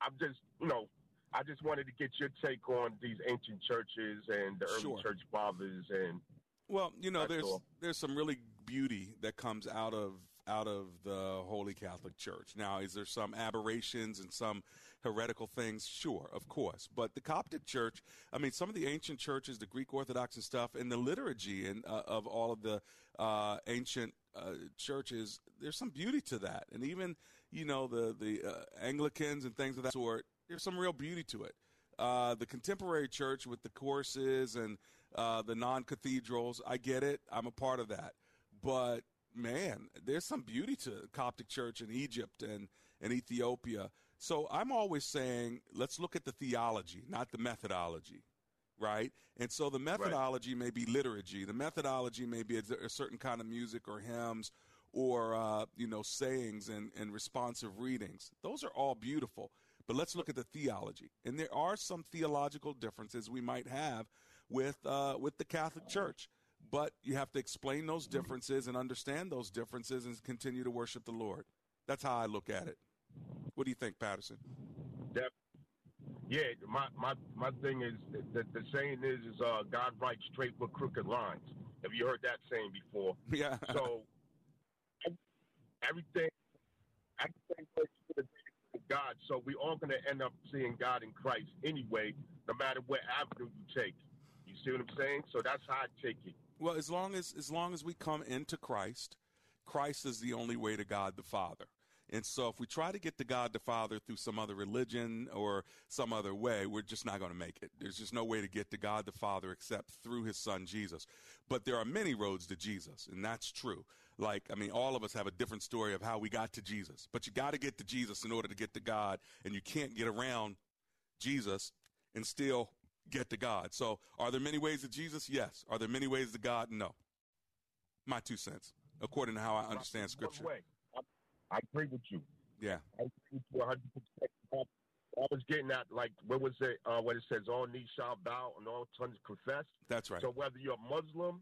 Speaker 20: I'm just you know. I just wanted to get your take on these ancient churches and the early
Speaker 2: sure.
Speaker 20: church fathers and.
Speaker 2: Well, you know, there's
Speaker 20: all.
Speaker 2: there's some really beauty that comes out of out of the Holy Catholic Church. Now, is there some aberrations and some heretical things? Sure, of course. But the Coptic Church, I mean, some of the ancient churches, the Greek Orthodox and stuff, and the liturgy and uh, of all of the uh, ancient uh, churches, there's some beauty to that. And even, you know, the the uh, Anglicans and things of that sort, there's some real beauty to it. Uh, the contemporary church with the courses and uh, the non cathedrals, I get it. I'm a part of that. But man, there's some beauty to Coptic church in Egypt and, and Ethiopia. So I'm always saying, let's look at the theology, not the methodology, right? And so the methodology right. may be liturgy. The methodology may be a, a, certain kind of music or hymns or, uh, you know, sayings and, and responsive readings. Those are all beautiful. But let's look at the theology. And there are some theological differences we might have with, uh, with the Catholic Church but you have to explain those differences and understand those differences and continue to worship the Lord. That's how I look at it. What do you think, Patterson?
Speaker 20: Yeah, my, my my thing is that the saying is is uh, God writes straight with crooked lines. Have you heard that saying before?
Speaker 2: Yeah.
Speaker 20: So everything everything works for the God. So we're all going to end up seeing God in Christ anyway, no matter what avenue you take. You see what I'm saying? So that's how I take it.
Speaker 2: Well, as long as as long as we come into Christ, Christ is the only way to God the Father. And so if we try to get to God the Father through some other religion or some other way, we're just not going to make it. There's just no way to get to God the Father except through his son Jesus. But there are many roads to Jesus, and that's true. Like, I mean, all of us have a different story of how we got to Jesus. But you got to get to Jesus in order to get to God, and you can't get around Jesus and still get to God. So, are there many ways to Jesus? Yes. Are there many ways to God? No. My two cents, according to how I understand Scripture.
Speaker 20: I, agree with you.
Speaker 2: Yeah.
Speaker 20: I agree with you 100%. I was getting at, like, what was it, uh, when it says all knees shall bow and all tongues confess?
Speaker 2: That's right.
Speaker 20: So, whether you're a Muslim,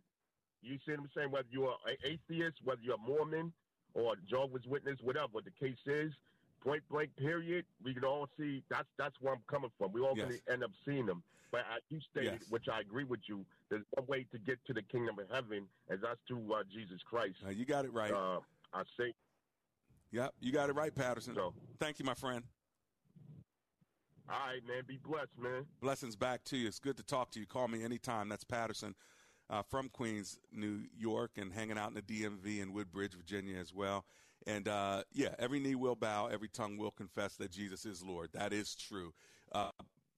Speaker 20: you see what I'm saying, whether you're an atheist, whether you're a Mormon or Jehovah's Witness, whatever the case is, point blank period, we can all see that's that's where I'm coming from. We all yes. going to end up seeing them. But as you stated, yes. which I agree with you, there's one way to get to the kingdom of heaven, and that's through uh, Jesus Christ.
Speaker 2: Uh, you got it right.
Speaker 20: Uh, I say.
Speaker 2: Yep, you got it right, Patterson. So, Thank you, my friend.
Speaker 20: All right, man. Be blessed, man.
Speaker 2: Blessings back to you. It's good to talk to you. Call me anytime. That's Patterson uh, from Queens, New York, and hanging out in the DMV in Woodbridge, Virginia as well. And uh, yeah, every knee will bow, every tongue will confess that Jesus is Lord. That is true. Uh,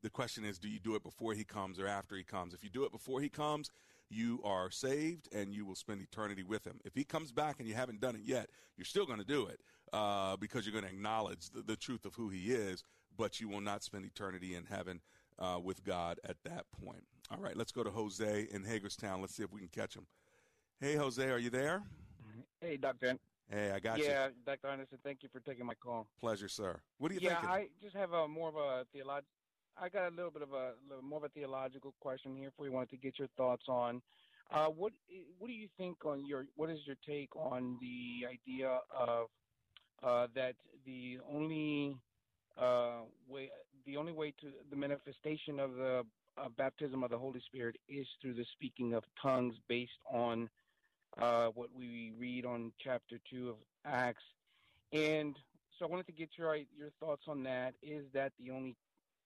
Speaker 2: the question is, do you do it before he comes or after he comes? If you do it before he comes, you are saved and you will spend eternity with him. If he comes back and you haven't done it yet, you're still going to do it uh, because you're going to acknowledge the, the, truth of who he is, but you will not spend eternity in heaven uh, with God at that point. All right, let's go to Jose in Hagerstown. Let's see if we can catch him. Hey, Jose, are you there?
Speaker 21: Hey, Doctor
Speaker 2: Hey, I got
Speaker 21: yeah,
Speaker 2: you.
Speaker 21: Yeah, Dr. Anderson, thank you for taking my call.
Speaker 2: Pleasure, sir. What do you
Speaker 21: yeah,
Speaker 2: think?
Speaker 21: Yeah, I just have a more of a theological. I got a little bit of a little more of a theological question here for you. Wanted to get your thoughts on uh, what what do you think on your what is your take on the idea of uh, that the only uh, way the only way to the manifestation of the uh, baptism of the Holy Spirit is through the speaking of tongues based on uh, what we read on chapter two of Acts. And so I wanted to get your your thoughts on that. Is that the only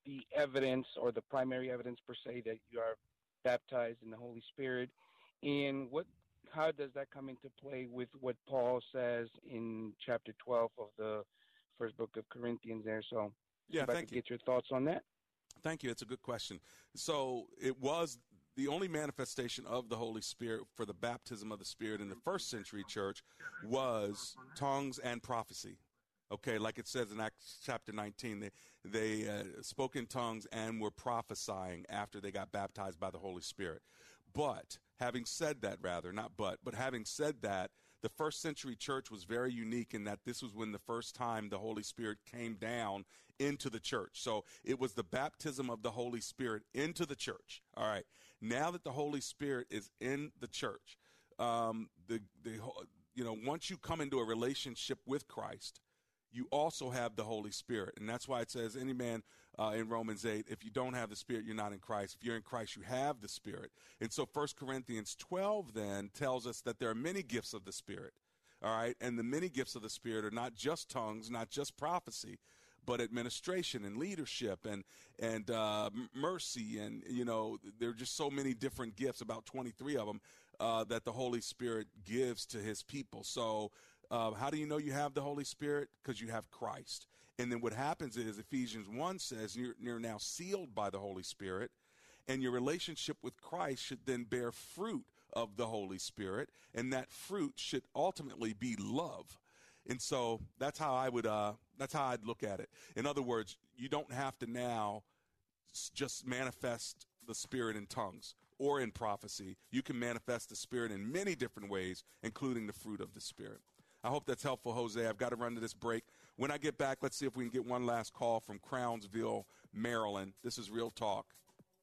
Speaker 21: the evidence or the primary evidence per se that you are baptized in the Holy Spirit? And what how does that come into play with what Paul says in chapter 12 of the first book of Corinthians there? So
Speaker 2: yeah,
Speaker 21: if I could
Speaker 2: you.
Speaker 21: get your thoughts on that.
Speaker 2: Thank you. It's a good question. So it was the only manifestation of the Holy Spirit for the baptism of the Spirit in the first century church was tongues and prophecy. Okay, like it says in Acts chapter 19, they, they uh, spoke in tongues and were prophesying after they got baptized by the Holy Spirit. But having said that, rather, not but, but having said that, the first century church was very unique in that this was when the first time the Holy Spirit came down into the church. So it was the baptism of the Holy Spirit into the church. All right. Now that the Holy Spirit is in the church, um, the, the, you know, once you come into a relationship with Christ, you also have the Holy Spirit. And that's why it says, any man uh, in Romans 8, if you don't have the Spirit, you're not in Christ. If you're in Christ, you have the Spirit. And so 1 Corinthians 12 then tells us that there are many gifts of the Spirit. All right. And the many gifts of the Spirit are not just tongues, not just prophecy, but administration and leadership and and uh, mercy and you know there are just so many different gifts, about 23 of them, uh, that the Holy Spirit gives to His people. So uh, how do you know you have the Holy Spirit? Because you have Christ. And then what happens is Ephesians 1 says you're, you're now sealed by the Holy Spirit, and your relationship with Christ should then bear fruit of the Holy Spirit, and that fruit should ultimately be love. And so that's how I would uh, that's how I'd look at it. In other words, you don't have to now just manifest the Spirit in tongues or in prophecy. You can manifest the Spirit in many different ways, including the fruit of the Spirit. I hope that's helpful, Jose. I've got to run to this break. When I get back, let's see if we can get one last call from Crownsville, Maryland. This is Real Talk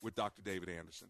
Speaker 2: with Dr. David Anderson.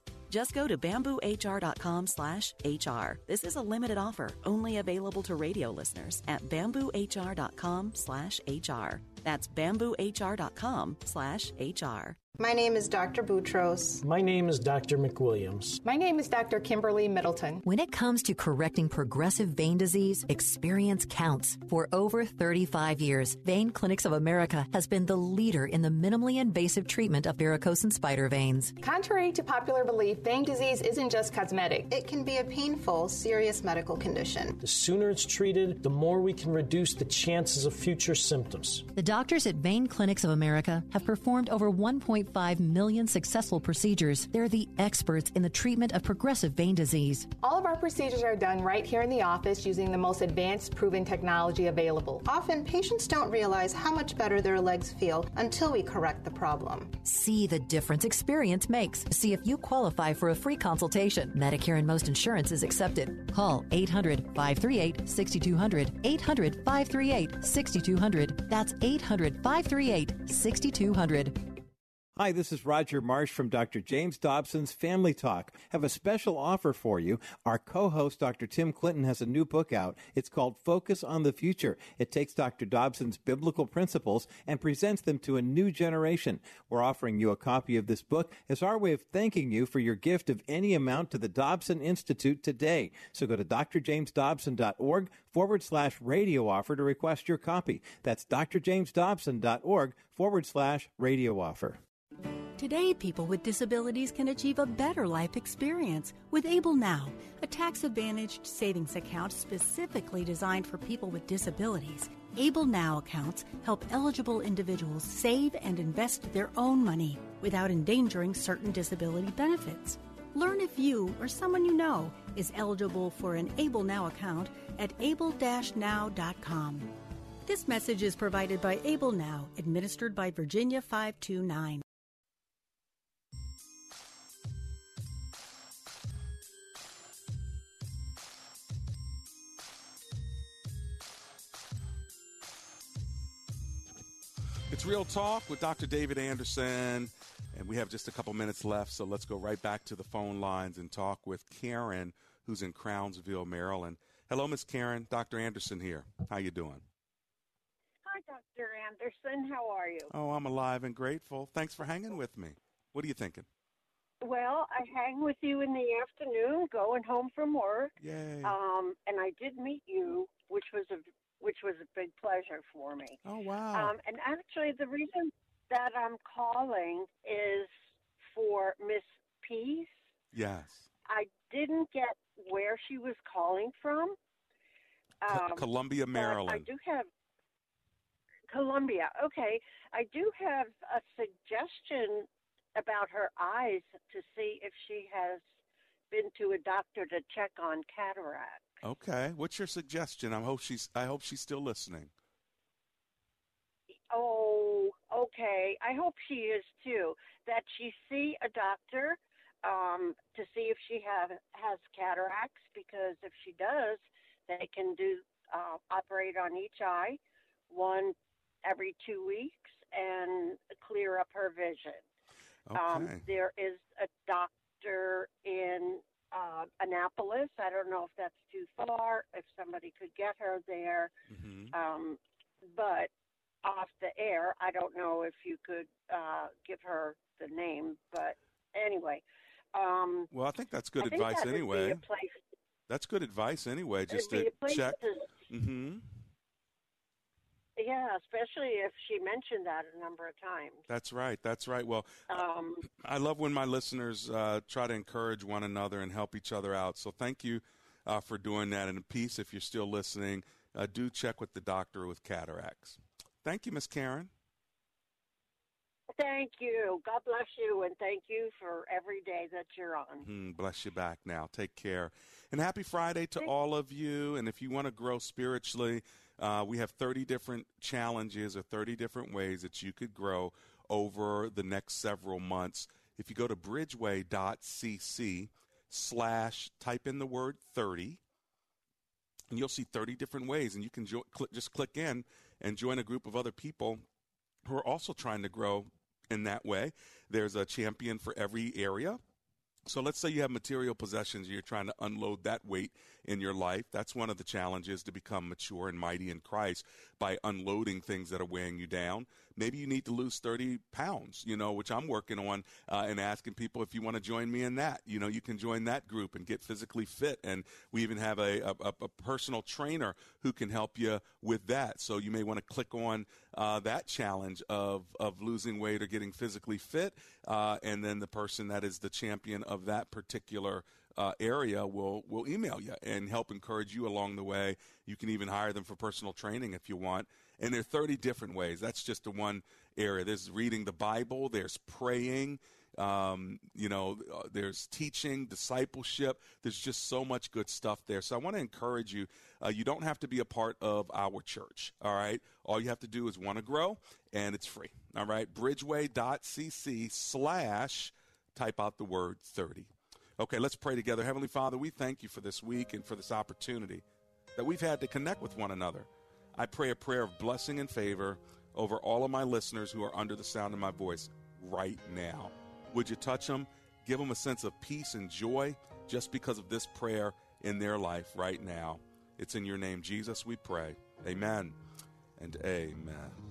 Speaker 22: Just go to bamboohr.com slash HR. This is a limited offer, only available to radio listeners at bamboohr.com slash HR. That's bamboohr.com slash HR.
Speaker 23: My name is Dr. Boutros.
Speaker 24: My name is Dr. McWilliams.
Speaker 14: My name is Dr. Kimberly Middleton.
Speaker 25: When it comes to correcting progressive vein disease, experience counts. For over 35 years, Vein Clinics of America has been the leader in the minimally invasive treatment of varicose and spider veins.
Speaker 14: Contrary to popular belief, vein disease isn't just cosmetic.
Speaker 23: It can be a painful, serious medical condition.
Speaker 24: The sooner it's treated, the more we can reduce the chances of future symptoms.
Speaker 25: The doctors at Vein Clinics of America have performed over 1.5 million successful procedures. They're the experts in the treatment of progressive vein disease.
Speaker 14: All of our procedures are done right here in the office using the most advanced proven technology available.
Speaker 23: Often, patients don't realize how much better their legs feel until we correct the problem.
Speaker 25: See the difference experience makes. See if you qualify for a free consultation. Medicare and most insurance is accepted. Call 800 538 6200. 800 538 6200. That's 800 538 6200.
Speaker 26: Hi, this is Roger Marsh from Dr. James Dobson's Family Talk. Have a special offer for you. Our co-host Dr. Tim Clinton has a new book out. It's called Focus on the Future. It takes Dr. Dobson's biblical principles and presents them to a new generation. We're offering you a copy of this book as our way of thanking you for your gift of any amount to the Dobson Institute today. So go to drjamesdobson.org forward slash radio offer to request your copy. That's drjamesdobson.org forward slash radio offer.
Speaker 27: Today, people with disabilities can achieve a better life experience with Able Now, a tax advantaged savings account specifically designed for people with disabilities. Able Now accounts help eligible individuals save and invest their own money without endangering certain disability benefits. Learn if you or someone you know is eligible for an Able Now account at able-now.com. This message is provided by Able Now, administered by Virginia 529.
Speaker 2: Real Talk with Dr. David Anderson, and we have just a couple minutes left, so let's go right back to the phone lines and talk with Karen, who's in Crownsville, Maryland. Hello, Miss Karen. Dr. Anderson here. How you doing?
Speaker 28: Hi, Dr. Anderson. How are you?
Speaker 2: Oh, I'm alive and grateful. Thanks for hanging with me. What are you thinking?
Speaker 28: Well, I hang with you in the afternoon, going home from work.
Speaker 2: Yay!
Speaker 28: Um, and I did meet you, which was a which was a big pleasure for me.
Speaker 2: Oh wow!
Speaker 28: Um, and actually, the reason that I'm calling is for Miss Peace.
Speaker 2: Yes.
Speaker 28: I didn't get where she was calling from. Um,
Speaker 2: Columbia,
Speaker 28: Maryland. I do have Columbia. Okay, I do have a suggestion about her eyes to see if she has been to a doctor to check on cataract.
Speaker 2: Okay. What's your suggestion? I hope she's. I hope she's still listening.
Speaker 28: Oh, okay. I hope she is too. That she see a doctor um, to see if she have has cataracts because if she does, they can do uh, operate on each eye, one every two weeks, and clear up her vision. Um,
Speaker 2: Okay.
Speaker 28: there is a doctor in uh, Annapolis. I don't know if that's too far. If somebody could get her there,
Speaker 2: Mm-hmm.
Speaker 28: um, but off the air, I don't know if you could uh, give her the name. But anyway, um,
Speaker 2: Well, I think that's good
Speaker 28: I
Speaker 2: advice
Speaker 28: that would be
Speaker 2: anyway. That's good advice anyway. Just to
Speaker 28: be a place
Speaker 2: check.
Speaker 28: to-
Speaker 2: Mm-hmm.
Speaker 28: Yeah, especially if she mentioned that a number of times.
Speaker 2: That's right. That's right. Well,
Speaker 28: Um,
Speaker 2: I love when my listeners uh, try to encourage one another and help each other out. So thank you uh, for doing that. And peace, if you're still listening, uh, do check with the doctor with cataracts. Thank you, Miss Karen.
Speaker 28: Thank you. God bless you, and thank you for every day that you're on.
Speaker 2: Hmm, bless you back now. Take care. And happy Friday to all of you. And if you want to grow spiritually, uh, we have 30 different challenges or 30 different ways that you could grow over the next several months. If you go to bridgeway.cc slash type in the word 30, and you'll see 30 different ways. And you can jo- cl- just click in and join a group of other people who are also trying to grow in that way. There's a champion for every area. So let's say you have material possessions, you're trying to unload that weight in your life. That's one of the challenges to become mature and mighty in Christ by unloading things that are weighing you down. Maybe you need to lose 30 pounds, you know, which I'm working on uh, and asking people if you want to join me in that. You know, you can join that group and get physically fit. And we even have a, a, a personal trainer who can help you with that. So you may want to click on uh, that challenge of, of losing weight or getting physically fit. Uh, and then the person that is the champion of that particular uh, area will will email you and help encourage you along the way. You can even hire them for personal training if you want. And there are 30 different ways. That's just the one area. There's reading the Bible. There's praying. Um, you know, uh, there's teaching, discipleship. There's just so much good stuff there. So I want to encourage you. Uh, you don't have to be a part of our church. All right. All you have to do is want to grow, and it's free. All right. Bridgeway.cc slash type out the word 30. Okay, let's pray together. Heavenly Father, we thank you for this week and for this opportunity that we've had to connect with one another. I pray a prayer of blessing and favor over all of my listeners who are under the sound of my voice. right now. Would you touch them? Give them a sense of peace and joy just because of this prayer in their life right now. It's in your name, Jesus, we pray. Amen and amen.